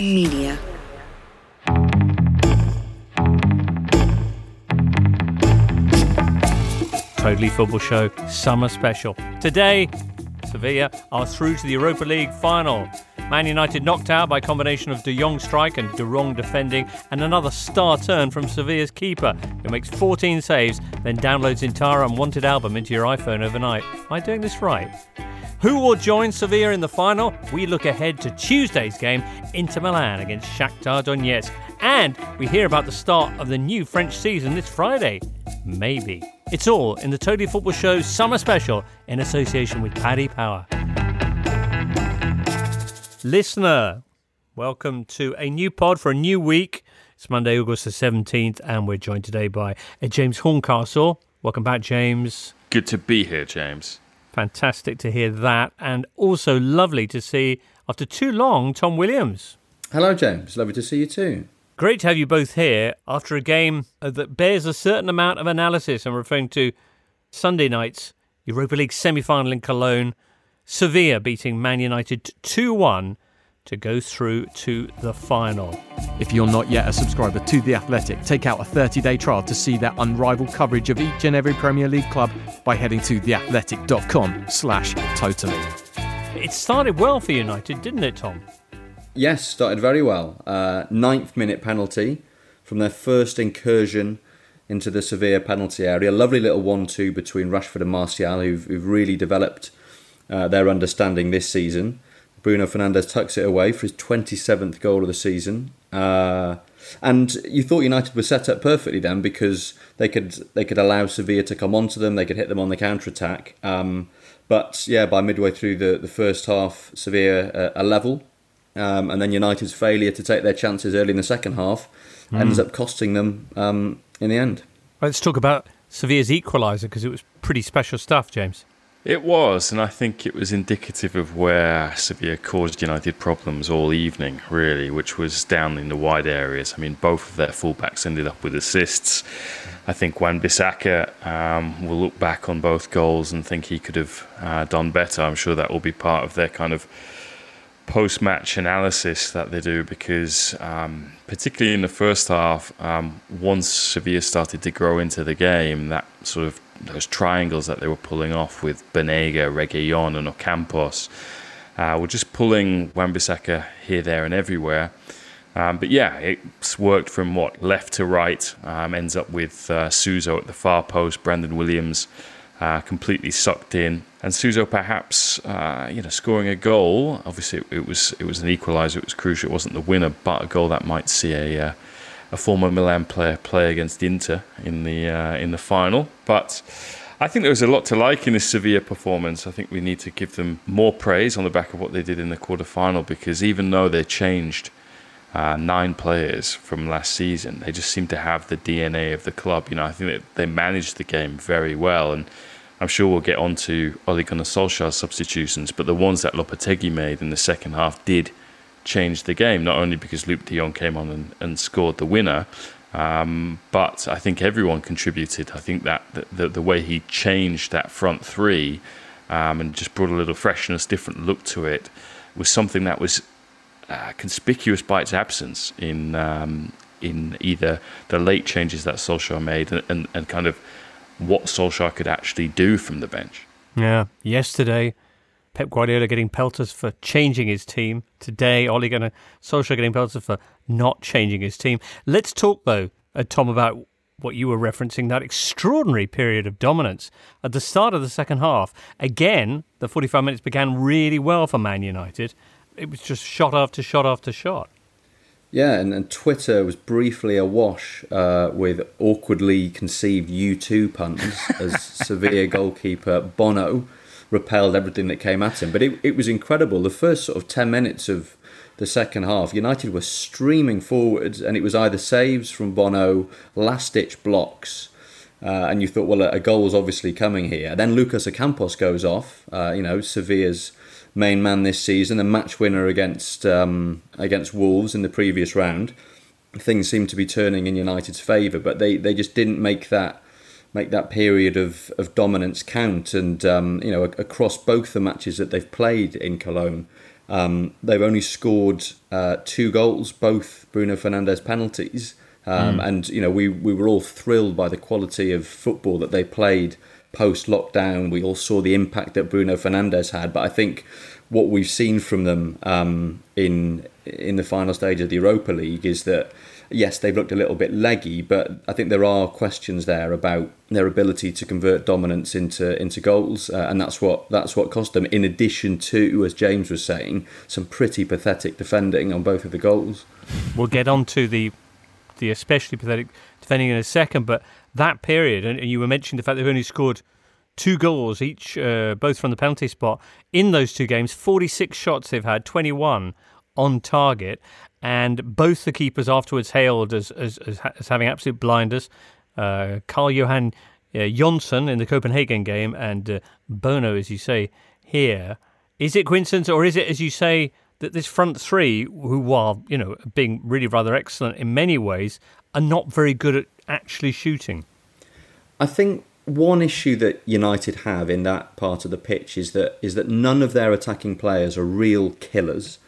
Media. Totally Football Show Summer Special. Today, Sevilla are through to the Europa League final. Man United knocked out by combination of De Jong strike and De Rong defending, and another star turn from Sevilla's keeper, who makes 14 saves, then downloads entire unwanted album into your iPhone overnight. Am I doing this right? Who will join Sevilla in the final? We look ahead to Tuesday's game, Inter Milan against Shakhtar Donetsk, and we hear about the start of the new French season this Friday. Maybe. It's all in the Totally Football Show's summer special in association with Paddy Power. Listener, welcome to a new pod for a new week. It's Monday, August the 17th, and we're joined today by James Horncastle. Welcome back, James. Good to be here, James. Fantastic to hear that, and also lovely to see, after too long, Tom Williams. Hello, James. Lovely to see you too. Great to have you both here after a game uh, that bears a certain amount of analysis. I'm referring to Sunday night's Europa League semi final in Cologne. Sevilla beating Man United 2 1 to go through to the final. If you're not yet a subscriber to The Athletic, take out a 30 day trial to see their unrivaled coverage of each and every Premier League club by heading to theathletic.com slash totally. It started well for United, didn't it, Tom? Yes, started very well. Uh, ninth minute penalty from their first incursion into the Sevilla penalty area. Lovely little 1 2 between Rashford and Martial, who've, who've really developed uh, their understanding this season. Bruno Fernandes tucks it away for his 27th goal of the season. Uh, and you thought United were set up perfectly then because they could they could allow Sevilla to come onto them, they could hit them on the counter attack. Um, but yeah, by midway through the, the first half, Sevilla uh, a level, um, and then United's failure to take their chances early in the second half mm. ends up costing them um, in the end. Let's talk about Sevilla's equaliser because it was pretty special stuff, James. It was, and I think it was indicative of where Sevilla caused United problems all evening, really, which was down in the wide areas. I mean, both of their fullbacks ended up with assists. I think Wan-Bissaka um, will look back on both goals and think he could have uh, done better. I'm sure that will be part of their kind of post match analysis that they do because, um, particularly in the first half, um, once Sevilla started to grow into the game, that sort of those triangles that they were pulling off with Banega, Reguilon, and Ocampos uh, were just pulling Wan-Bissaka here, there, and everywhere. Um, but yeah, it's worked from what left to right. Um, ends up with uh, Suso at the far post, Brandon Williams uh, completely sucked in, and Suso perhaps uh, you know scoring a goal. Obviously, it, it, was it was an equaliser. It was crucial. It wasn't the winner, but a goal that might see a uh, a former Milan player play against Inter in the uh, in the final. But I think there was a lot to like in this Sevilla performance. I think we need to give them more praise on the back of what they did in the quarter final because even though they changed. Uh, nine players from last season. They just seem to have the DNA of the club. You know, I think that they managed the game very well, and I'm sure we'll get on to Ole Gunnar Solskjaer's substitutions, but the ones that Lopetegui made in the second half did change the game, not only because Luuk de Jong came on and, and scored the winner, um, but I think everyone contributed. I think that the, the, the way he changed that front three um, and just brought a little freshness, different look to it, was something that was uh, conspicuous by its absence in um, in either the late changes that Solskjaer made and, and, and kind of what Solskjaer could actually do from the bench. Yeah, yesterday, Pep Guardiola getting pelters for changing his team. Today, Ole Gunnar Solskjaer getting pelters for not changing his team. Let's talk though, uh, Tom, about what you were referencing that extraordinary period of dominance at the start of the second half. Again, the 45 minutes began really well for Man United. It was just shot after shot after shot. Yeah, and, and Twitter was briefly awash uh, with awkwardly conceived U2 puns as Sevilla goalkeeper Bono repelled everything that came at him. But it, it was incredible. The first sort of 10 minutes of the second half, United were streaming forwards, and it was either saves from Bono, last ditch blocks. Uh, and you thought, well, a goal was obviously coming here. Then Lucas Ocampos goes off, uh, you know, Sevilla's main man this season, a match winner against um, against Wolves in the previous round. Things seem to be turning in United's favour, but they, they just didn't make that make that period of, of dominance count. And um, you know, across both the matches that they've played in Cologne, Um, they've only scored uh, two goals, both Bruno Fernandes penalties. Um, mm. And you know, we we were all thrilled by the quality of football that they played post lockdown. We all saw the impact that Bruno Fernandes had, but I think what we've seen from them um, in in the final stage of the Europa League is that yes, they've looked a little bit leggy, but I think there are questions there about their ability to convert dominance into into goals, uh, and that's what that's what cost them. In addition to, as James was saying, some pretty pathetic defending on both of the goals. We'll get on to the the especially pathetic defending in a second, but that period, and you were mentioning the fact they've only scored two goals each, uh, both from the penalty spot in those two games. Forty-six shots they've had, twenty-one on target, and both the keepers afterwards hailed as as, as, as having absolute blinders. Uh, Karl Johan uh, Johnsson in the Copenhagen game, and uh, Bono, as you say here. Is it coincidence, or is it, as you say, that this front three, who while you know being really rather excellent in many ways, are not very good at actually shooting. I think one issue that United have in that part of the pitch is that is that none of their attacking players are real killers.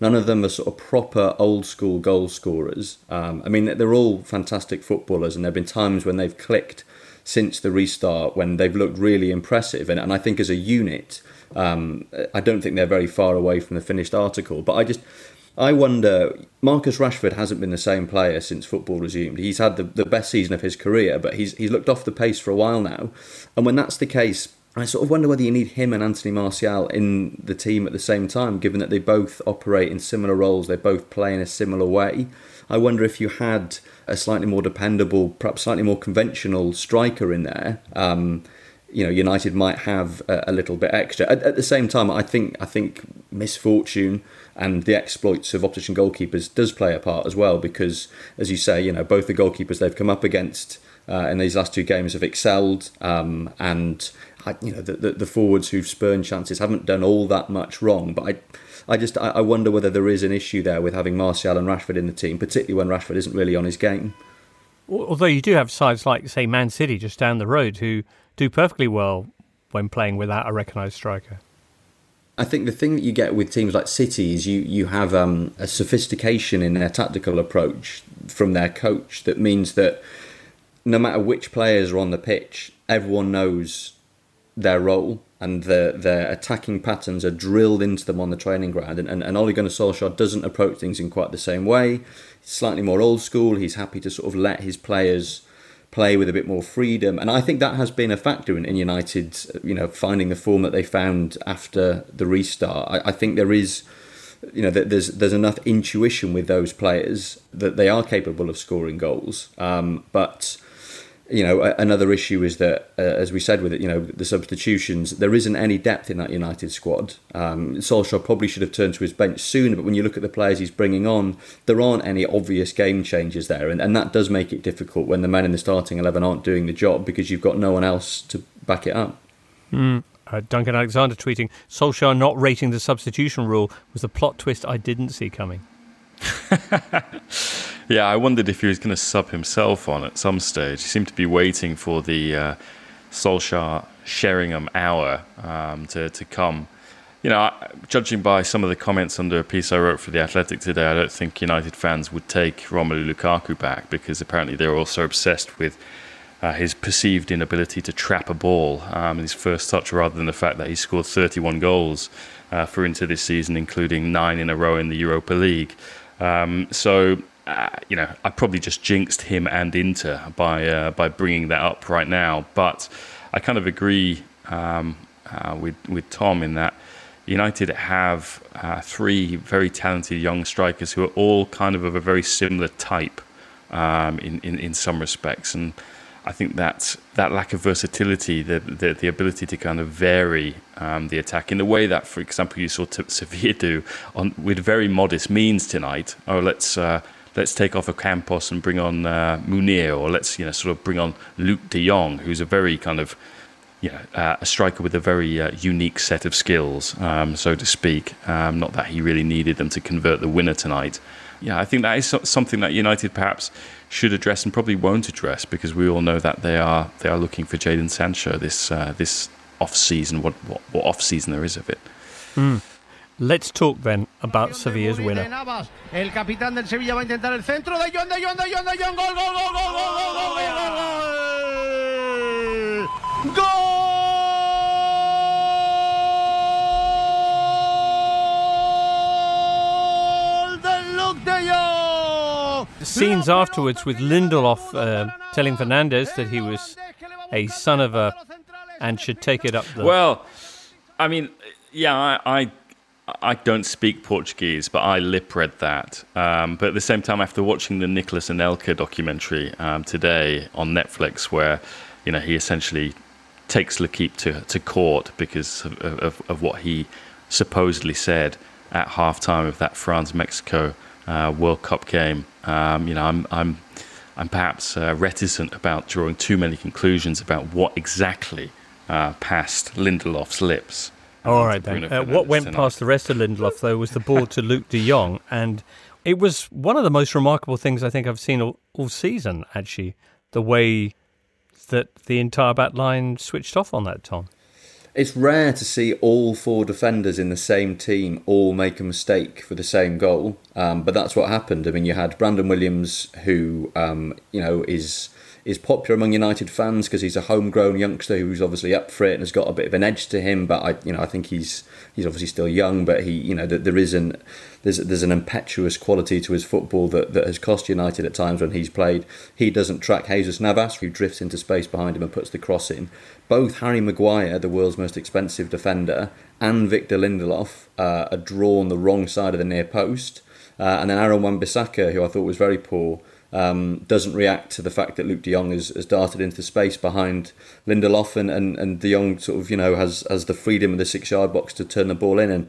None of them are sort of proper old school goal scorers. Um, I mean, they're all fantastic footballers, and there have been times when they've clicked since the restart when they've looked really impressive. And, and I think as a unit, um, I don't think they're very far away from the finished article. But I just, I wonder, Marcus Rashford hasn't been the same player since football resumed. He's had the, the best season of his career, but he's, he's looked off the pace for a while now. And when that's the case, I sort of wonder whether you need him and Anthony Martial in the team at the same time, given that they both operate in similar roles, they both play in a similar way. I wonder if you had a slightly more dependable, perhaps slightly more conventional striker in there. Um, you know United might have a, a little bit extra. At, at, the same time, I think I think misfortune and the exploits of opposition goalkeepers does play a part as well because, as you say, you know both the goalkeepers they've come up against uh, in these last two games have excelled, um, and you know the, the, the forwards who've spurned chances haven't done all that much wrong. But I. I just I wonder whether there is an issue there with having Martial and Rashford in the team, particularly when Rashford isn't really on his game. Although you do have sides like, say, Man City just down the road who do perfectly well when playing without a recognised striker. I think the thing that you get with teams like City is you you have um, a sophistication in their tactical approach from their coach that means that no matter which players are on the pitch, everyone knows their role and their their attacking patterns are drilled into them on the training ground. And, and, and Ole Gunnar Solskjaer doesn't approach things in quite the same way. He's slightly more old school. He's happy to sort of let his players play with a bit more freedom. And I think that has been a factor in, in United, you know, finding the form that they found after the restart. I, I think there is, you know, there's there's enough intuition with those players that they are capable of scoring goals. Um, but you know, another issue is that, uh, as we said with it, you know, the substitutions, there isn't any depth in that United squad. Um, Solskjaer probably should have turned to his bench sooner, but when you look at the players he's bringing on, there aren't any obvious game changers there, and, and that does make it difficult when the men in the starting 11 aren't doing the job because you've got no one else to back it up. Mm. Uh, Duncan Alexander tweeting, Solskjaer not rating the substitution rule was a plot twist I didn't see coming. Yeah, I wondered if he was going to sub himself on at some stage. He seemed to be waiting for the uh, Solskjaer Sheringham hour um, to, to come. You know, judging by some of the comments under a piece I wrote for The Athletic today, I don't think United fans would take Romelu Lukaku back because apparently they're also obsessed with uh, his perceived inability to trap a ball um, his first touch rather than the fact that he scored 31 goals uh, for Inter this season, including nine in a row in the Europa League. Um, so uh, you know, I probably just jinxed him and Inter by uh, by bringing that up right now. But I kind of agree um, uh, with with Tom in that United have uh, three very talented young strikers who are all kind of of a very similar type um, in, in in some respects, and I think that that lack of versatility, the the, the ability to kind of vary um, the attack in the way that, for example, you saw Sevilla do on with very modest means tonight. Oh, let's uh, let's take off Ocampos and bring on uh, Munir, or let's you know sort of bring on Luuk De Jong, who's a very kind of you know, uh, a striker with a very uh, unique set of skills, um, so to speak. Um, not that he really needed them to convert the winner tonight. Yeah, I think that is something that United perhaps should address and probably won't address because we all know that they are they are looking for Jadon Sancho this uh, this off season. What, what, what off season there is of it. Mm. Let's talk then about Sevilla's winner. El capitán del Sevilla va a intentar el centro de John, de John, de John, de John. Gol, gol, gol, gol, gol, gol, gol, gol, gol, gol. Gol Luuk de Jong. Scenes afterwards with Lindelof uh, telling Fernandes that he was a son of a and should take it up the. Well, I mean, yeah, I, I I don't speak Portuguese, but I lip read that. Um, but at the same time, after watching the Nicolas Anelka documentary um, today on Netflix, where you know he essentially takes L'Equipe to to court because of, of, of what he supposedly said at halftime of that France Mexico uh, World Cup game, um, you know, I'm I'm I'm perhaps uh, reticent about drawing too many conclusions about what exactly uh, passed Lindelof's lips. All right then. Uh, what went tonight. past the rest of Lindelof though was the ball to Luuk De Jong, and it was one of the most remarkable things I think I've seen all, all season. Actually, the way that the entire back line switched off on that, Tom. It's rare to see all four defenders in the same team all make a mistake for the same goal, um, but that's what happened. I mean, you had Brandon Williams, who um, you know is is popular among United fans because he's a homegrown youngster who's obviously up for it and has got a bit of an edge to him. But I, you know, I think he's he's obviously still young, but he, you know, there is an there's there's an impetuous quality to his football that, that has cost United at times when he's played. He doesn't track Jesus Navas, who drifts into space behind him and puts the cross in. Both Harry Maguire, the world's most expensive defender, and Victor Lindelof uh, are drawn the wrong side of the near post. Uh, and then Aaron Wan-Bissaka, who I thought was very poor, um, doesn't react to the fact that Luuk De Jong has, has darted into space behind Lindelof, and, and, and De Jong sort of you know has has the freedom of the six yard box to turn the ball in. And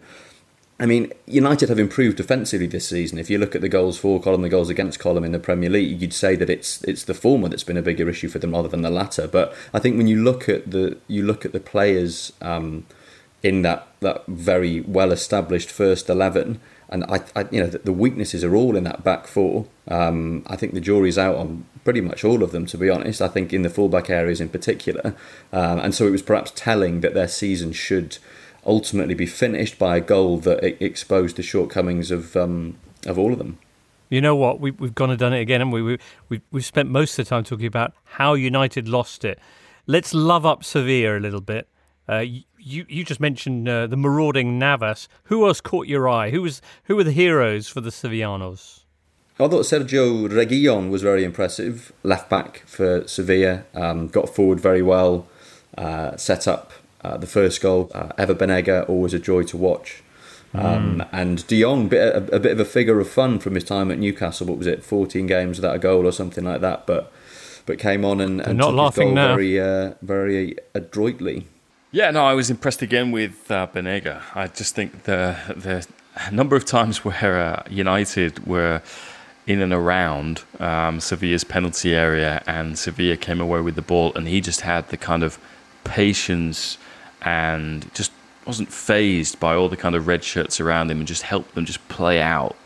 I mean, United have improved defensively this season. If you look at the goals for column, the goals against column in the Premier League, you'd say that it's it's the former that's been a bigger issue for them rather than the latter. But I think when you look at the you look at the players um, in that that very well established first eleven and I, I, you know, the, weaknesses are all in that back four. Um, I think the jury's out on pretty much all of them, to be honest. I think in the fullback areas in particular, um, and so it was perhaps telling that their season should ultimately be finished by a goal that exposed the shortcomings of um, of all of them. You know what? We, we've gone and done it again, and we, we, we, we've spent most of the time talking about how United lost it. Let's love up Sevilla a little bit. Uh, you you just mentioned uh, the marauding Navas. Who else caught your eye? Who was who were the heroes for the Sevillanos? I thought Sergio Reguilon was very impressive. Left back for Sevilla, um, got forward very well, uh, set up uh, the first goal. Uh, Ever Banega, always a joy to watch. Um, mm. And De Jong, bit, a, a, bit of a figure of fun from his time at Newcastle. What was it, 14 games without a goal or something like that? But but came on and, and not took laughing his goal now. very uh, very adroitly. Yeah, no, I was impressed again with uh, Banega. I just think the the number of times where uh, United were in and around um, Sevilla's penalty area and Sevilla came away with the ball, and he just had the kind of patience and just wasn't phased by all the kind of red shirts around him and just helped them just play out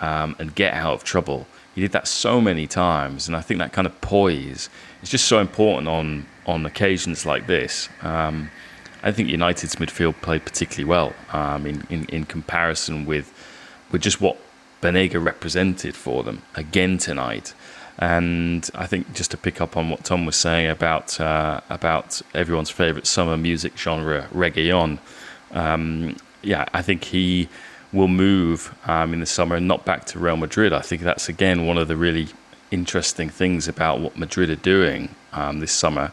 um, and get out of trouble. He did that so many times, and I think that kind of poise is just so important on on occasions like this. Um, I think United's midfield played particularly well um, in, in, in comparison with with just what Banega represented for them again tonight. And I think just to pick up on what Tom was saying about uh, about everyone's favourite summer music genre, reggaeton, um, yeah, I think he will move um, in the summer and not back to Real Madrid. I think that's again one of the really interesting things about what Madrid are doing um, this summer,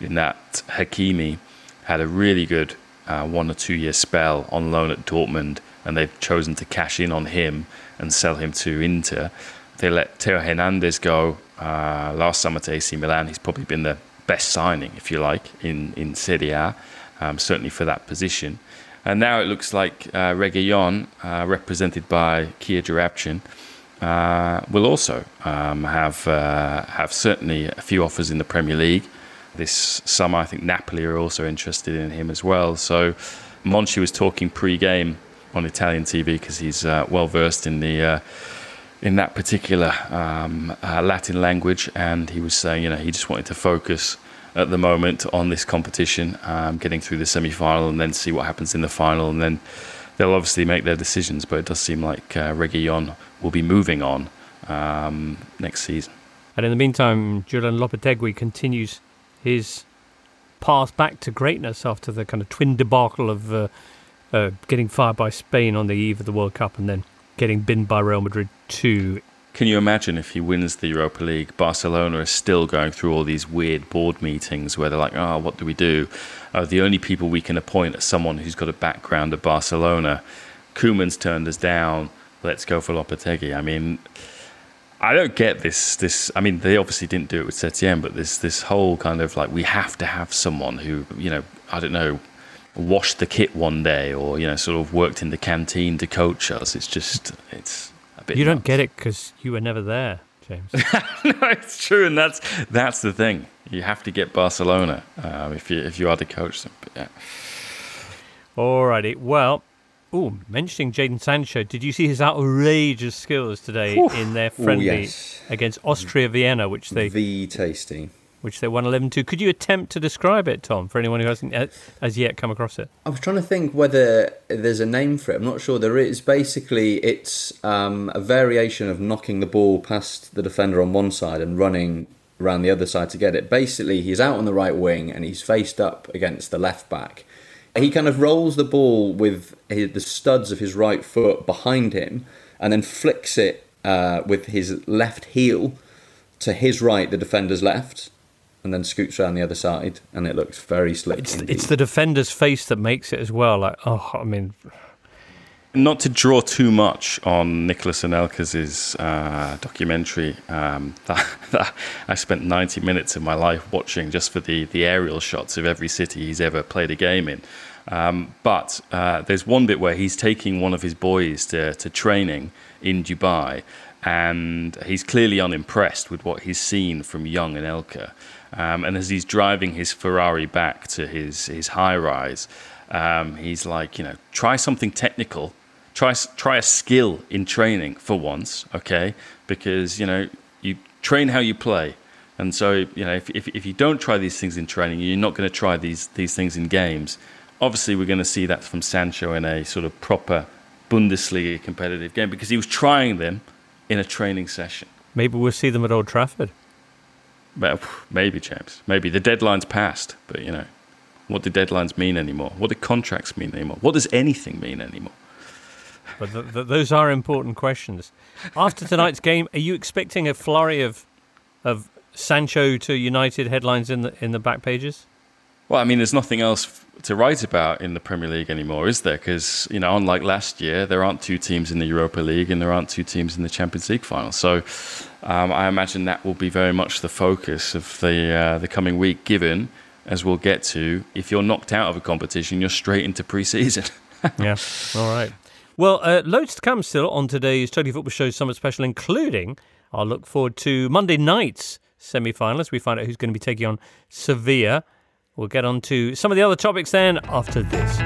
in that Hakimi had a really good uh, one or two year spell on loan at Dortmund, and they've chosen to cash in on him and sell him to Inter. They let Theo Hernandez go uh, last summer to AC Milan. He's probably been the best signing, if you like, in, in Serie A, um, certainly for that position. And now it looks like uh, Reguilon, uh, represented by Kia Joorabchian, uh, will also um, have uh, have certainly a few offers in the Premier League this summer. I think Napoli are also interested in him as well. So Monchi was talking pre-game on Italian TV because he's uh, well versed in the uh, in that particular um, uh, Latin language, and he was saying, you know, he just wanted to focus at the moment on this competition, um, getting through the semi-final, and then see what happens in the final, and then they'll obviously make their decisions, but it does seem like uh, Reguilon will be moving on um, next season. And in the meantime, Julen Lopetegui continues his path back to greatness after the kind of twin debacle of uh, uh, getting fired by Spain on the eve of the World Cup and then getting binned by Real Madrid too. Can you imagine if he wins the Europa League? Barcelona is still going through all these weird board meetings where they're like, oh, what do we do? Uh, the only people we can appoint are someone who's got a background at Barcelona. Koeman's turned us down. Let's go for Lopetegui. I mean, I don't get this. This, I mean, they obviously didn't do it with Setien, but this this whole kind of like we have to have someone who, you know, I don't know, washed the kit one day or you know, sort of worked in the canteen to coach us. It's just, it's a bit. You don't get it because you were never there, James. no, it's true, and that's that's the thing. You have to get Barcelona um, if you if you are to coach them. But yeah. Alrighty. Well, oh, mentioning Jadon Sancho, did you see his outrageous skills today Oof. in their friendly Ooh, yes. against Austria Vienna, which they the tasty which they won 11 2. Could you attempt to describe it, Tom, for anyone who hasn't as yet come across it? I was trying to think whether there's a name for it. I'm not sure there is. Basically, it's um, a variation of knocking the ball past the defender on one side and running around the other side to get it. Basically, he's out on the right wing and he's faced up against the left back. He kind of rolls the ball with his, the studs of his right foot behind him and then flicks it uh, with his left heel to his right, the defender's left and then scoots around the other side, and it looks very slick. It's, it's the defender's face that makes it as well. Like, oh, I mean, not to draw too much on Nicolas Anelkas's uh, documentary um, that, that, I spent 90 minutes of my life watching just for the, the aerial shots of every city he's ever played a game in. Um, but uh, there's one bit where he's taking one of his boys to, to training in Dubai, and he's clearly unimpressed with what he's seen from young Anelka. Um, and as he's driving his Ferrari back to his, his high rise, um, he's like, you know, try something technical, try, try a skill in training for once, okay? Because, you know, you train how you play. And so, you know, if, if, if you don't try these things in training, you're not going to try these, these things in games. Obviously, we're going to see that from Sancho in a sort of proper Bundesliga competitive game because he was trying them in a training session. Maybe we'll see them at Old Trafford. Well, maybe, James. Maybe the deadline's passed, but you know, what do deadlines mean anymore? What do contracts mean anymore? What does anything mean anymore? But the, the, those are important questions. After tonight's game, are you expecting a flurry of of Sancho to United headlines in the in the back pages? Well, I mean, there's nothing else to write about in the Premier League anymore, is there? Because you know, unlike last year, there aren't two teams in the Europa League and there aren't two teams in the Champions League final. So, um, I imagine that will be very much the focus of the uh, the coming week. Given, as we'll get to, if you're knocked out of a competition, you're straight into pre-season. yeah. All right. Well, uh, loads to come still on today's Totally Football Show Summer Special, including I'll look forward to Monday night's semi-finals. We find out who's going to be taking on Sevilla. We'll get on to some of the other topics then after this.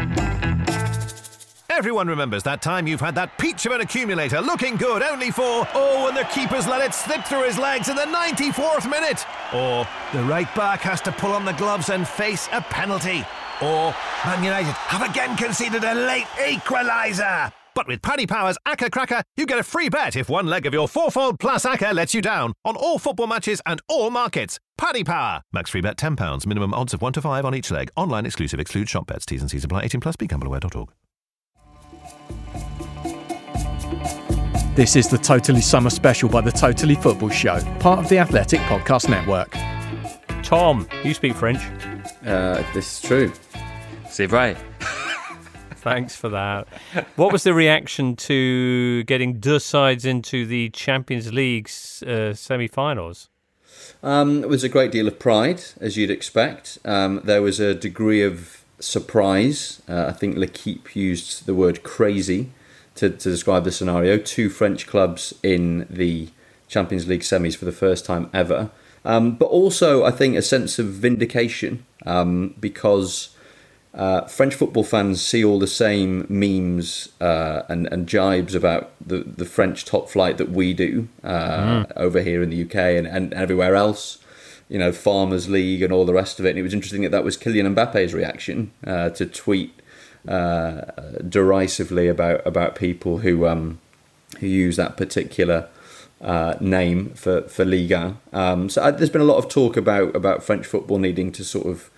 Everyone remembers that time you've had that peach of an accumulator looking good only for, oh, and the keeper's let it slip through his legs in the 94th minute. Or the right back has to pull on the gloves and face a penalty. Or Man United have again conceded a late equaliser. But with Paddy Power's Acca Cracker, you get a free bet if one leg of your fourfold plus Acca lets you down on all football matches and all markets. Paddy Power. Max free bet £10. Minimum odds of 1 to 5 on each leg. Online exclusive. Exclude shop bets. T's and C's apply. 18 plus. BeGambleAware.org. This is the Totally Summer Special by the Totally Football Show, part of the Athletic Podcast Network. Tom, you speak French. Uh, this is true. C'est vrai. Thanks for that. What was the reaction to getting deux sides into the Champions League uh, semi-finals? Um, it was a great deal of pride, as you'd expect. Um, there was a degree of surprise. Uh, I think L'Equipe used the word crazy to, to describe the scenario. Two French clubs in the Champions League semis for the first time ever. Um, but also, I think, a sense of vindication um, because uh, French football fans see all the same memes uh, and, and jibes about the, the French top flight that we do uh, mm. over here in the UK and, and everywhere else. You know, Farmers League and all the rest of it. And it was interesting that that was Kylian Mbappe's reaction uh, to tweet uh, derisively about about people who um, who use that particular uh, name for for Ligue 1. Um, so uh, there's been a lot of talk about about French football needing to sort of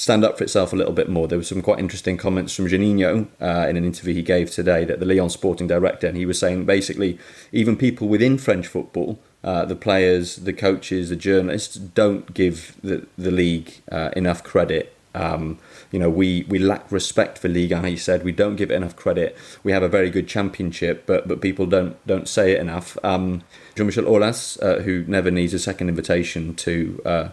stand up for itself a little bit more. There were some quite interesting comments from Juninho uh, in an interview he gave today, that the Lyon sporting director, and he was saying basically even people within French football. Uh, the players, the coaches, the journalists don't give the the league uh, enough credit um, you know, we, we lack respect for Ligue 1. He said we don't give it enough credit. We have a very good championship, but but people don't don't say it enough. Um, Jean-Michel Aulas, uh, who never needs a second invitation to uh,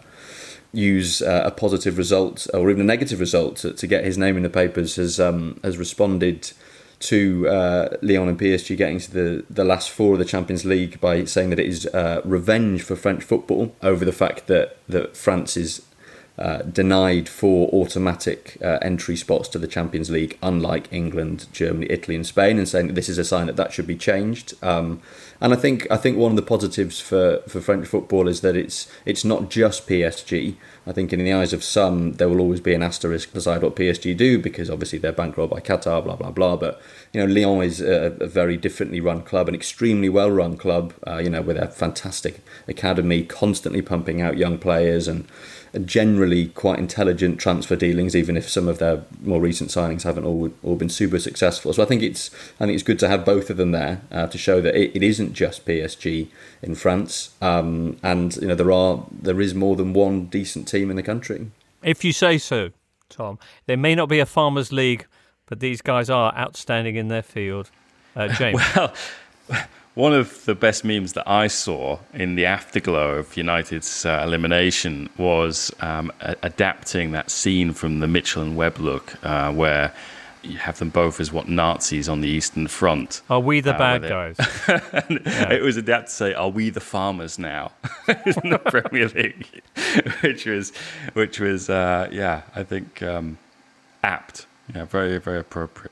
use uh, a positive result or even a negative result to, to, get his name in the papers, has um, has responded to uh, Lyon and PSG getting to the, the last four of the Champions League by saying that it is uh, revenge for French football over the fact that, that France is uh, denied for automatic uh, entry spots to the Champions League, unlike England, Germany, Italy, and Spain, and saying that this is a sign that that should be changed. Um, and I think I think one of the positives for, for French football is that it's it's not just PSG. I think in the eyes of some, there will always be an asterisk beside what PSG do because obviously they're bankrolled by Qatar, blah blah blah. But you know, Lyon is a, a very differently run club, an extremely well run club. Uh, you know, with a fantastic academy, constantly pumping out young players and generally quite intelligent transfer dealings, even if some of their more recent signings haven't all, all been super successful. So I think it's I think it's good to have both of them there uh, to show that it, it isn't just PSG in France, um, and you know there are there is more than one decent team in the country. If you say so, Tom, there may not be a farmers' league, but these guys are outstanding in their field. Uh, James. well one of the best memes that I saw in the afterglow of United's uh, elimination was um, a- adapting that scene from the Mitchell and Webb look, uh, where you have them both as what Nazis on the Eastern Front. Are we the uh, bad guys? yeah. It was adapted to say, "Are we the farmers now?" in the Premier League, which was, which was, uh, yeah, I think um, apt. Yeah, very, very appropriate.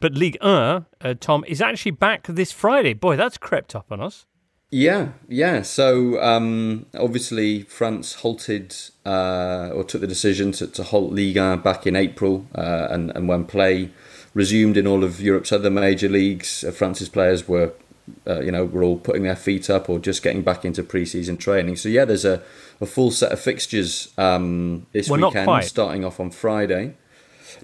But Ligue 1, uh, Tom, is actually back this Friday. Boy, that's crept up on us. Yeah, yeah. So um, obviously, France halted uh, or took the decision to, to halt Ligue 1 back in April, uh, and and when play resumed in all of Europe's other major leagues, uh, France's players were, uh, you know, were all putting their feet up or just getting back into pre-season training. So yeah, there's a, a full set of fixtures um, this well, weekend, starting off on Friday.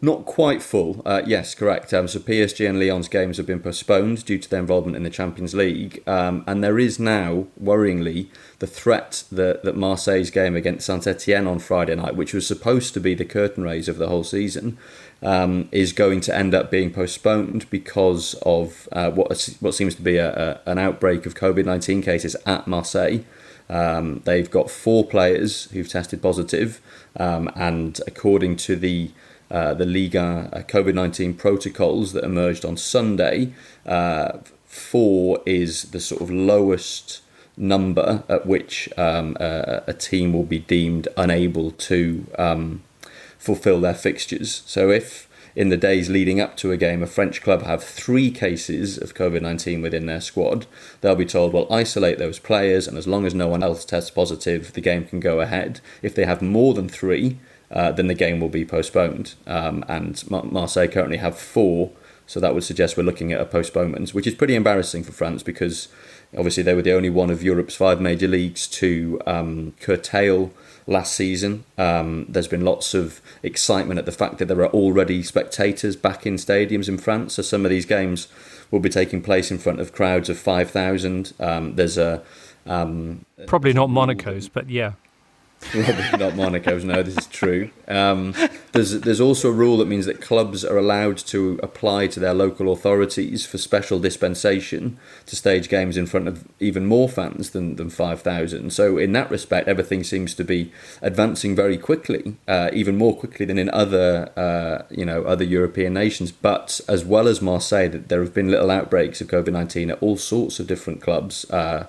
Not quite full. Uh, yes, correct. Um, so PSG and Lyon's games have been postponed due to their involvement in the Champions League, um, and there is now, worryingly, the threat that that Marseille's game against Saint Etienne on Friday night, which was supposed to be the curtain raise of the whole season, um, is going to end up being postponed because of uh, what what seems to be a, a, an outbreak of COVID nineteen cases at Marseille. Um, they've got four players who've tested positive, um, and according to the uh, the Ligue 1 uh, COVID 19 protocols that emerged on Sunday. Uh, four is the sort of lowest number at which um, a team will be deemed unable to um, fulfill their fixtures. So if in the days leading up to a game, a French club have three cases of COVID 19 within their squad, they'll be told, well, isolate those players, and as long as no one else tests positive, the game can go ahead. If they have more than three, uh, then the game will be postponed. Um, and Mar- Marseille currently have four, so that would suggest we're looking at a postponement, which is pretty embarrassing for France because obviously they were the only one of Europe's five major leagues to um, curtail last season. Um, there's been lots of excitement at the fact that there are already spectators back in stadiums in France, so some of these games will be taking place in front of crowds of 5,000. Um, there's a um, probably not Monaco's, but yeah. Probably not Monaco's. No, this is true. Um, there's there's also a rule that means that clubs are allowed to apply to their local authorities for special dispensation to stage games in front of even more fans than, than five thousand. So in that respect, everything seems to be advancing very quickly, uh, even more quickly than in other uh, you know other European nations. But as well as Marseille, there have been little outbreaks of COVID nineteen at all sorts of different clubs. Uh,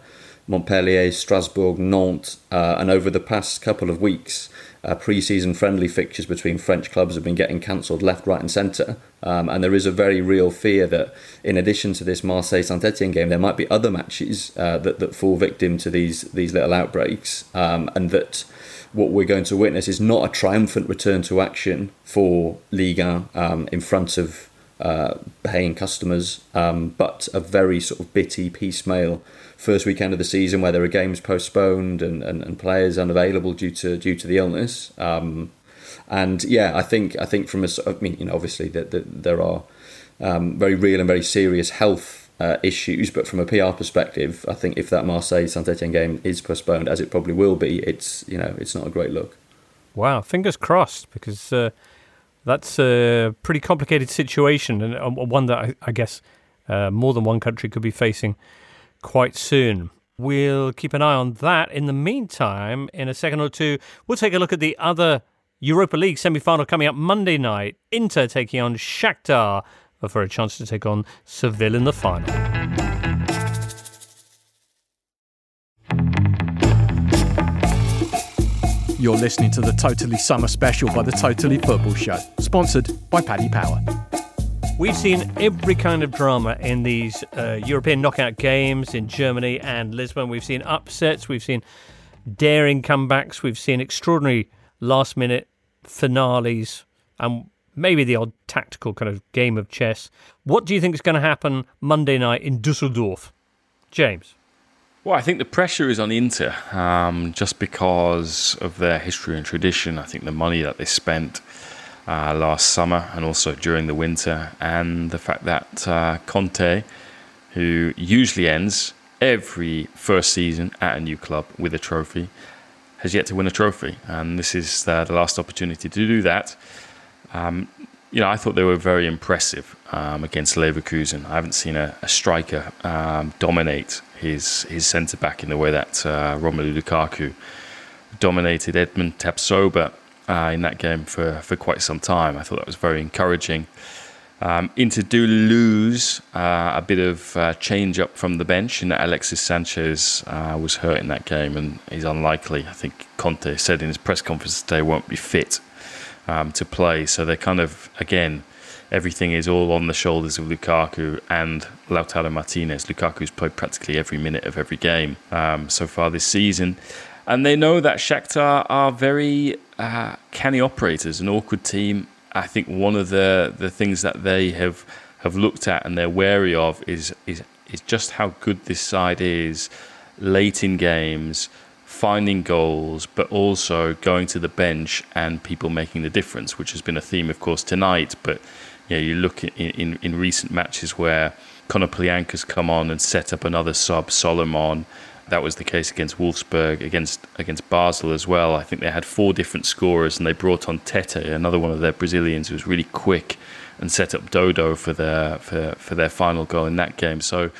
Montpellier, Strasbourg, Nantes, uh, and over the past couple of weeks, uh, pre-season friendly fixtures between French clubs have been getting cancelled left, right, and centre. Um, and there is a very real fear that, in addition to this Marseille Saint Etienne game, there might be other matches uh, that that fall victim to these these little outbreaks, um, and that what we're going to witness is not a triumphant return to action for Ligue 1 um, in front of uh, paying customers, um, but a very sort of bitty piecemeal first weekend of the season where there are games postponed and, and, and players unavailable due to due to the illness. Um, and yeah, I think I think from a I mean you know obviously that the, there are um, very real and very serious health uh, issues, but from a PR perspective, I think if that Marseille Saint Etienne game is postponed, as it probably will be, it's you know it's not a great look. Wow, fingers crossed because. Uh that's a pretty complicated situation and uh, one that I, I guess uh, more than one country could be facing quite soon. We'll keep an eye on that. In the meantime, in a second or two, we'll take a look at the other Europa League semi final coming up Monday night. Inter taking on Shakhtar for a chance to take on Seville in the final. You're listening to the Totally Summer Special by the Totally Football Show, sponsored by Paddy Power. We've seen every kind of drama in these uh, European knockout games in Germany and Lisbon. We've seen upsets, we've seen daring comebacks, we've seen extraordinary last minute finales, and maybe the odd tactical kind of game of chess. What do you think is going to happen Monday night in Dusseldorf? James. Well, I think the pressure is on Inter um, just because of their history and tradition. I think the money that they spent uh, last summer and also during the winter, and the fact that uh, Conte, who usually ends every first season at a new club with a trophy, has yet to win a trophy. And this is uh, the last opportunity to do that. Um, you know, I thought they were very impressive um, against Leverkusen. I haven't seen a, a striker um, dominate his his centre back in the way that uh, Romelu Lukaku dominated Edmond Tapsoba uh, in that game for, for quite some time. I thought that was very encouraging. Um, Inter do lose uh, a bit of uh, change up from the bench, and Alexis Sanchez uh, was hurt in that game and he's unlikely. I think Conte said in his press conference today won't be fit um, to play. So they're kind of again everything is all on the shoulders of Lukaku and Lautaro Martinez. Lukaku's played practically every minute of every game um, so far this season. And they know that Shakhtar are very uh, canny operators, an awkward team. I think one of the, the things that they have, have looked at and they're wary of is, is, is just how good this side is late in games, finding goals, but also going to the bench and people making the difference, which has been a theme, of course, tonight. But you, know, you look in, in, in recent matches where Konoplyanka's come on and set up another sub, Solomon. That was the case against Wolfsburg, against against Basel as well. I think they had four different scorers, and they brought on Tete, another one of their Brazilians who was really quick, and set up Dodo for their for, for their final goal in that game. So,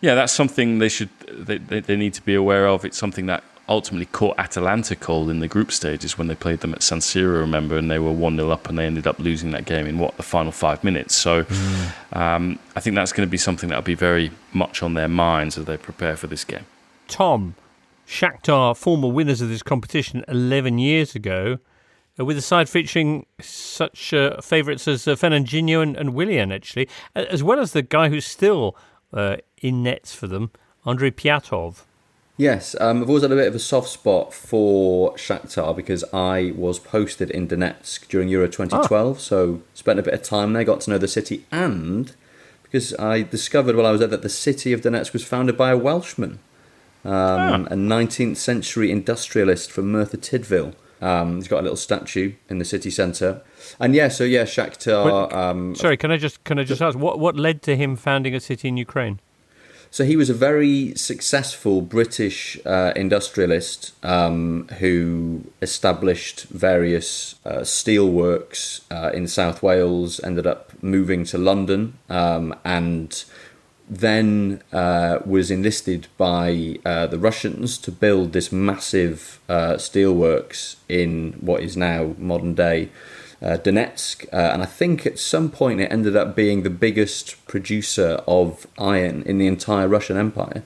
yeah, that's something they should they, they, they need to be aware of. It's something that ultimately caught Atalanta cold in the group stages when they played them at San Siro, remember, and they were 1 0 up and they ended up losing that game in what, the final five minutes. So mm. um, I think that's going to be something that'll be very much on their minds as they prepare for this game. Tom, Shakhtar, former winners of this competition 11 years ago, uh, with a side featuring such uh, favourites as uh, Fernandinho and, and Willian, actually, as well as the guy who's still uh, in nets for them, Andrei Pyatov. Yes, um, I've always had a bit of a soft spot for Shakhtar because I was posted in Donetsk during Euro 2012, oh. so spent a bit of time there, got to know the city, and because I discovered while I was there that the city of Donetsk was founded by a Welshman, um, oh. a 19th century industrialist from Merthyr Tydfil. Um, he's got a little statue in the city centre, and yeah, so yeah, Shakhtar. Um, sorry, can I just can I just ask what what led to him founding a city in Ukraine? So he was a very successful British uh, industrialist um, who established various uh, steelworks uh, in South Wales, ended up moving to London, um, and then uh, was enlisted by uh, the Russians to build this massive uh, steelworks in what is now modern day uh, Donetsk, uh, and I think at some point it ended up being the biggest producer of iron in the entire Russian Empire,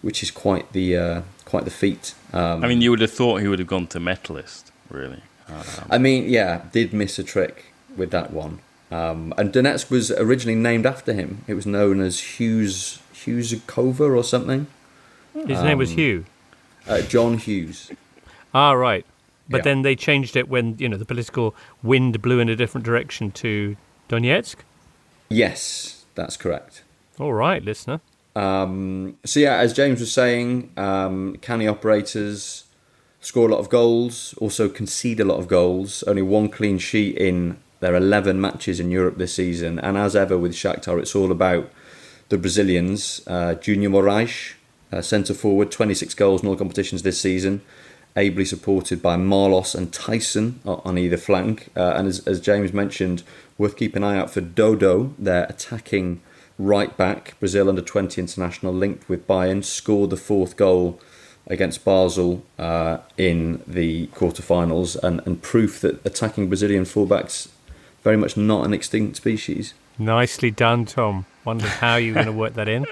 which is quite the uh, quite the feat. Um, I mean, you would have thought he would have gone to metallist, really. Um, I mean, yeah, did miss a trick with that one. Um, and Donetsk was originally named after him. It was known as Hughes Hughes Kova or something. His name was um, Hugh. Uh, John Hughes. Ah, right. but Yeah. then they changed it when you know the political wind blew in a different direction to Donetsk. Yes, that's correct. All right, listener. Um, so yeah, as James was saying, um, canny operators score a lot of goals, also concede a lot of goals. Only one clean sheet in their 11 matches in Europe this season, and as ever with Shakhtar, it's all about the Brazilians. Uh, Junior Moraes, uh, centre forward, 26 goals in all competitions this season. Ably supported by Marlos and Taison on either flank. Uh, and as, as James mentioned, worth keeping an eye out for Dodo, their attacking right back. Brazil under 20 international linked with Bayern, scored the fourth goal against Basel uh, in the quarterfinals, and, and proof that attacking Brazilian fullbacks very much not an extinct species. Nicely done, Tom. Wondered how you were going to work that in.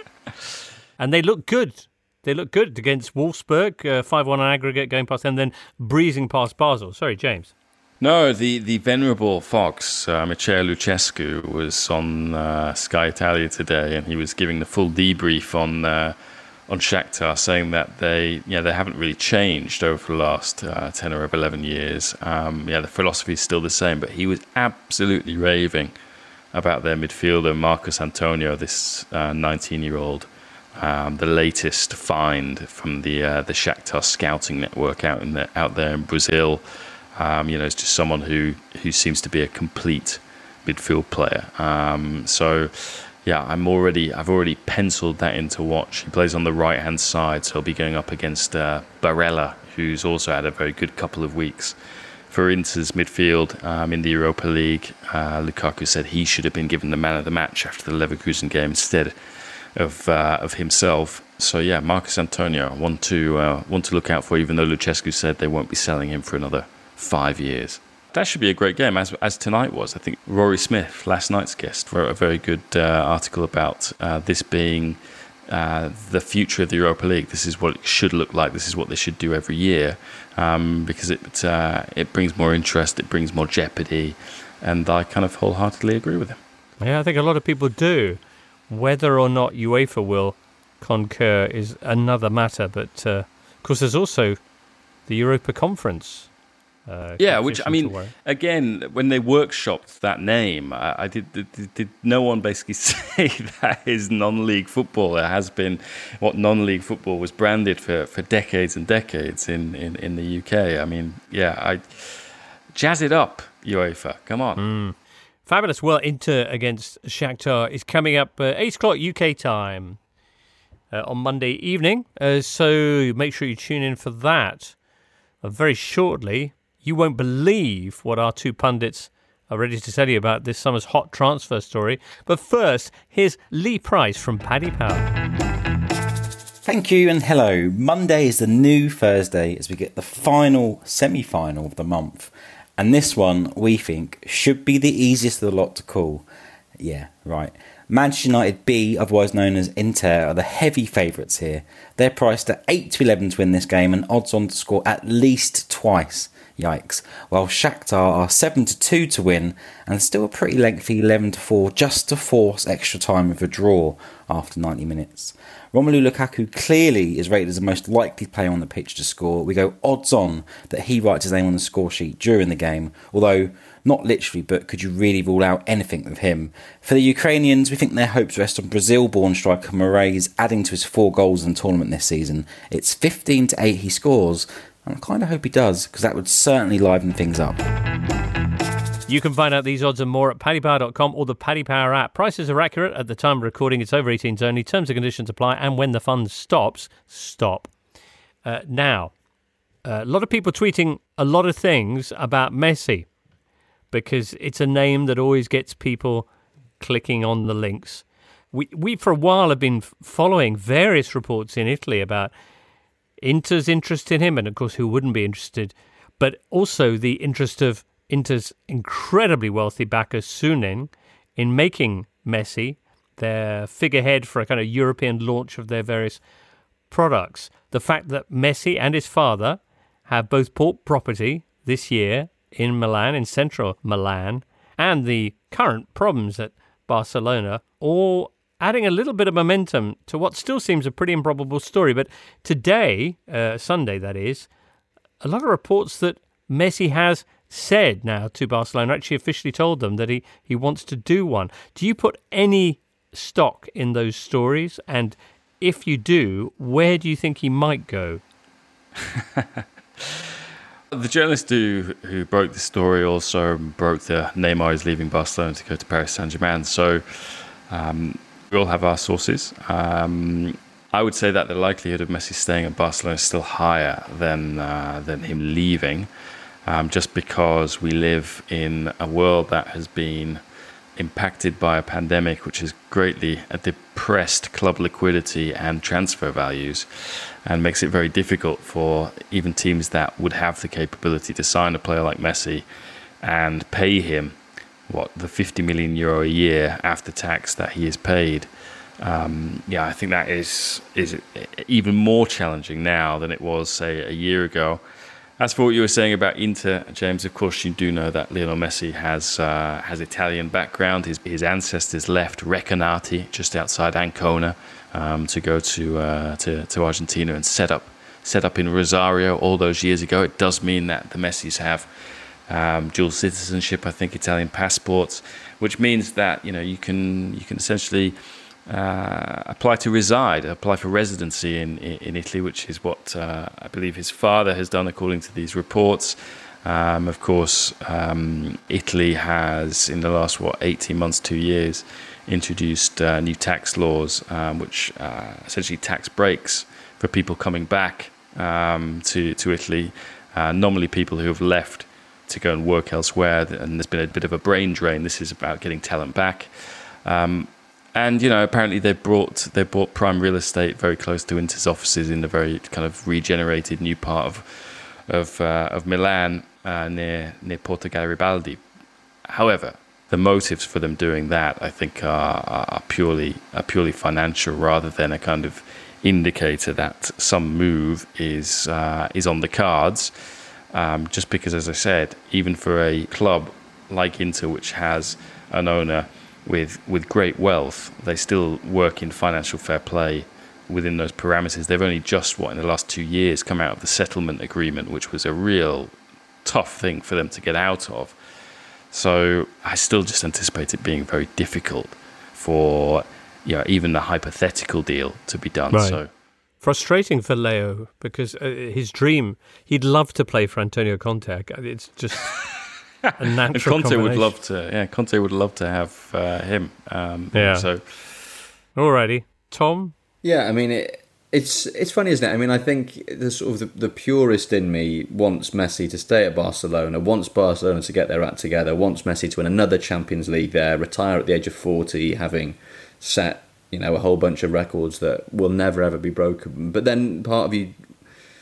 And they look good. They look good against Wolfsburg, uh, 5 1 on aggregate going past them, then breezing past Basel. Sorry, James. No, the, the venerable fox, uh, Mircea Lucescu, was on uh, Sky Italia today, and he was giving the full debrief on uh, on Shakhtar, saying that they yeah they haven't really changed over the last uh, ten or eleven years. Um, yeah, the philosophy is still the same, but he was absolutely raving about their midfielder Marcos Antonio, this nineteen year old. Um, the latest find from the uh, the Shakhtar scouting network out in the, out there in Brazil. Um, you know, it's just someone who who seems to be a complete midfield player. Um, so, yeah, I'm already I've already penciled that in to watch. He plays on the right hand side, so he'll be going up against uh, Barella, who's also had a very good couple of weeks. For Inter's midfield um, in the Europa League, uh, Lukaku said he should have been given the man of the match after the Leverkusen game instead of uh, of himself. So yeah, Marcos Antonio, one to uh, one to look out for. Even though Lucescu said they won't be selling him for another five years, that should be a great game. As as tonight was, I think Rory Smith, last night's guest, wrote a very good uh, article about uh, this being. Uh, the future of the Europa League. This is what it should look like. This is what they should do every year, um, because it uh, it brings more interest, it brings more jeopardy, and I kind of wholeheartedly agree with him. Yeah, I think a lot of people do. Whether or not UEFA will concur is another matter, but uh, of course, there's also the Europa Conference. Uh, Yeah, which I mean, again, when they workshopped that name, I, I did, did. Did no one basically say that is non-league football? It has been what non-league football was branded for, for decades and decades in, in, in the UK. I mean, yeah, I jazz it up, UEFA. Come on. Hmm. Fabulous. Well, Inter against Shakhtar is coming up uh, 8 o'clock UK time uh, on Monday evening. Uh, so make sure you tune in for that. Uh, very shortly, you won't believe what our two pundits are ready to tell you about this summer's hot transfer story. But first, here's Lee Price from Paddy Power. Thank you and hello. Monday is the new Thursday as we get the final semi final of the month. And this one, we think, should be the easiest of the lot to call. Yeah, right. Manchester United B, otherwise known as Inter, are the heavy favourites here. They're priced at 8 to 11 to win this game and odds on to score at least twice. Yikes. While Shakhtar are 7 to 2 to win and still a pretty lengthy 11 to 4 just to force extra time with a draw after 90 minutes. Romelu Lukaku clearly is rated as the most likely player on the pitch to score. We go odds on that he writes his name on the score sheet during the game, although not literally, but could you really rule out anything with him? For the Ukrainians, we think their hopes rest on Brazil born striker Moraes adding to his four goals in the tournament this season. It's 15 to 8 he scores, and I kind of hope he does, because that would certainly liven things up. You can find out these odds and more at paddypower.com or the Paddy Power app. Prices are accurate at the time of recording. It's over 18s only. Terms and conditions apply. And when the fund stops, stop. Uh, now, a lot of people tweeting a lot of things about Messi because it's a name that always gets people clicking on the links. We, we for a while have been following various reports in Italy about Inter's interest in him, and of course, who wouldn't be interested, but also the interest of Inter's incredibly wealthy backer Suning in making Messi their figurehead for a kind of European launch of their various products. The fact that Messi and his father have both bought property this year in Milan, in central Milan, and the current problems at Barcelona, all adding a little bit of momentum to what still seems a pretty improbable story. But today, uh, Sunday that is, a lot of reports that Messi has said now to Barcelona, actually officially told them that he, he wants to do one. Do you put any stock in those stories? And if you do, where do you think he might go? the journalist who, who broke the story also broke the Neymar is leaving Barcelona to go to Paris Saint Germain. So um, we all have our sources. Um, I would say that the likelihood of Messi staying at Barcelona is still higher than uh, than him leaving, um, just because we live in a world that has been impacted by a pandemic, which has greatly depressed club liquidity and transfer values, and makes it very difficult for even teams that would have the capability to sign a player like Messi and pay him what the 50 million euro a year after tax that he is paid. Um, yeah, I think that is is even more challenging now than it was, say, a year ago. As for what you were saying about Inter, James, of course you do know that Lionel Messi has uh, has Italian background. His his ancestors left Recanati just outside Ancona um, to go to, uh, to to Argentina and set up set up in Rosario all those years ago. It does mean that the Messis have um, dual citizenship, I think Italian passports, which means that you know you can you can essentially uh, apply to reside, apply for residency in, in Italy, which is what uh, I believe his father has done according to these reports. Um, of course, um, Italy has, in the last, what, 18 months, two years, introduced uh, new tax laws, um, which uh, essentially tax breaks for people coming back um, to, to Italy, uh, normally people who have left to go and work elsewhere, and there's been a bit of a brain drain. This is about getting talent back. Um, and you know, apparently they brought they bought prime real estate very close to Inter's offices in the very kind of regenerated new part of of uh, of Milan uh, near near Porta Garibaldi. However, the motives for them doing that, I think, are, are purely are purely financial rather than a kind of indicator that some move is uh, is on the cards. Um, just because, as I said, even for a club like Inter, which has an owner with with great wealth, they still work in financial fair play within those parameters. They've only just what in the last two years come out of the settlement agreement, which was a real tough thing for them to get out of. So I still just anticipate it being very difficult for you know, even the hypothetical deal to be done. Right. So frustrating for Leo because uh, his dream he'd love to play for Antonio Conte. It's just a natural. Conte would love to. Yeah, Conte would love to have uh, him. Um, yeah. So, alrighty, Tom. Yeah, I mean it. It's it's funny, isn't it? I mean, I think the sort of the, the purist in me wants Messi to stay at Barcelona, wants Barcelona to get their act together, wants Messi to win another Champions League there, retire at the age of forty, having set you know a whole bunch of records that will never ever be broken. But then part of you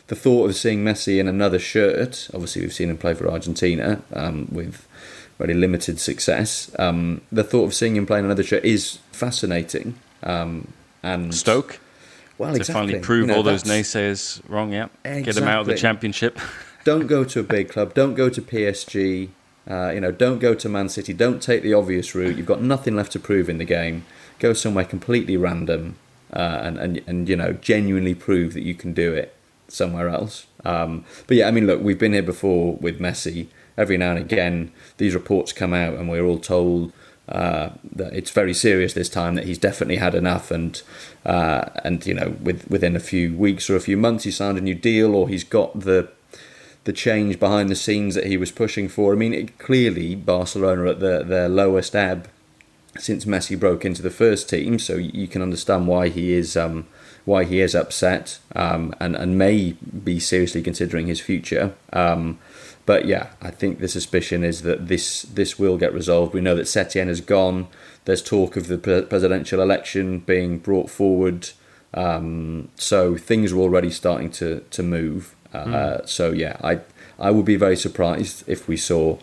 the thought of seeing Messi in another shirt, obviously we've seen him play for Argentina um, with very limited success. Um, the thought of seeing him play in another shirt is fascinating. Um, and Stoke, well, to exactly. finally prove You know, all those naysayers wrong. Yeah, get them out of the championship. don't go to a big club. Don't go to PSG. Uh, you know, don't go to Man City. Don't take the obvious route. You've got nothing left to prove in the game. Go somewhere completely random, uh, and and and you know, genuinely prove that you can do it somewhere else. Um, but yeah, I mean, look, we've been here before with Messi. Every now and again, these reports come out, and we're all told uh, that it's very serious this time. That he's definitely had enough, and uh, and you know, with within a few weeks or a few months, he signed a new deal, or he's got the the change behind the scenes that he was pushing for. I mean, it, clearly Barcelona at their, their lowest ebb since Messi broke into the first team, so you can understand why he is um, why he is upset um, and and may be seriously considering his future. Um, but yeah, I think the suspicion is that this this will get resolved. We know that Setien has gone. There's talk of the pre- presidential election being brought forward. Um, so things are already starting to to move. Uh, So yeah, I I would be very surprised if we saw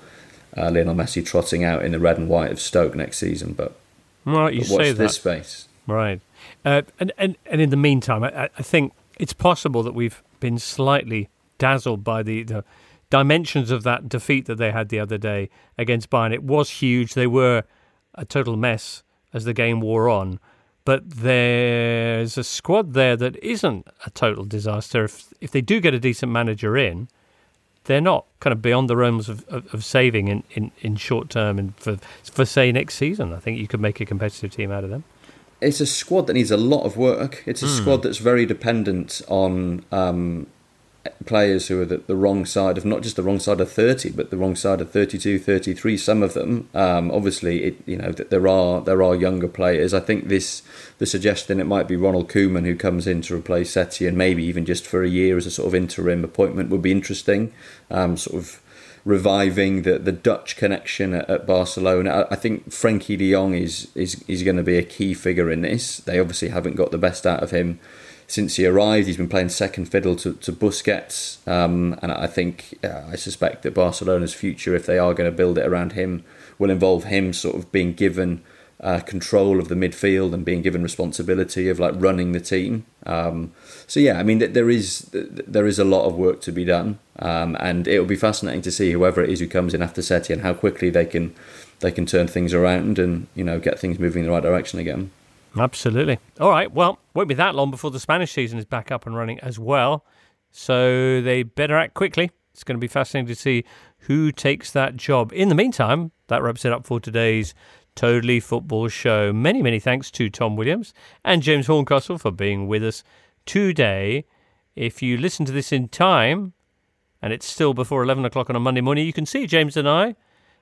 uh, Lionel Messi trotting out in the red and white of Stoke next season. But, Right, you but watch say this that. space. Right. Uh, and, and, and in the meantime, I, I think it's possible that we've been slightly dazzled by the, the dimensions of that defeat that they had the other day against Bayern. It was huge. They were a total mess as the game wore on. But there's a squad there that isn't a total disaster. If, if they do get a decent manager in, they're not kind of beyond the realms of, of, of saving in, in, in short term and for for say next season. I think you could make a competitive team out of them. It's a squad that needs a lot of work. It's a Hmm. squad that's very dependent on um, players who are the, the wrong side of not just the wrong side of 30 but the wrong side of 32 33 some of them um, obviously it you know that there are there are younger players i think this the suggestion it might be Ronald Koeman who comes in to replace Setien and maybe even just for a year as a sort of interim appointment would be interesting um, sort of reviving the, the Dutch connection at, at Barcelona. I, I think Frenkie de Jong is, is, is going to be a key figure in this. They obviously haven't got the best out of him since he arrived. He's been playing second fiddle to, to Busquets. Um, and I think, uh, I suspect that Barcelona's future, if they are going to build it around him, will involve him sort of being given uh, control of the midfield and being given responsibility of like running the team. Um, so yeah, I mean th- there is there is a lot of work to be done, um, and it will be fascinating to see whoever it is who comes in after Setien and how quickly they can they can turn things around and you know get things moving in the right direction again. Absolutely. All right. Well, won't be that long before the Spanish season is back up and running as well. So they better act quickly. It's going to be fascinating to see who takes that job. In the meantime, that wraps it up for today's Totally Football Show. Many, many thanks to Tom Williams and James Horncastle for being with us today. If you listen to this in time, and it's still before 11 o'clock on a Monday morning, you can see James and I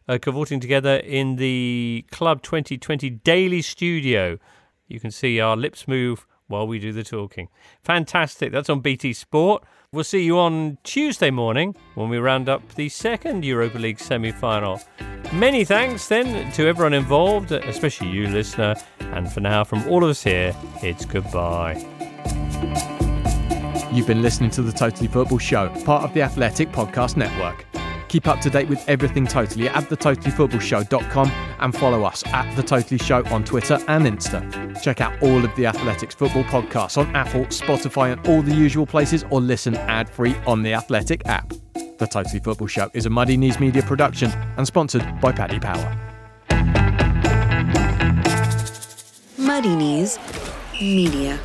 uh, cavorting together in the Club 2020 Daily Studio. You can see our lips move while we do the talking. Fantastic. That's on BT Sport. We'll see you on Tuesday morning when we round up the second Europa League semi final. Many thanks then to everyone involved, especially you, listener. And for now, from all of us here, it's goodbye. You've been listening to the Totally Football Show, part of the Athletic Podcast Network. Keep up to date with everything Totally at thetotallyfootballshow.com and follow us at The Totally Show on Twitter and Insta. Check out all of the Athletics football podcasts on Apple, Spotify, and all the usual places, or listen ad free on the Athletic app. The Totally Football Show is a Muddy Knees Media production and sponsored by Paddy Power. Muddy Knees Media.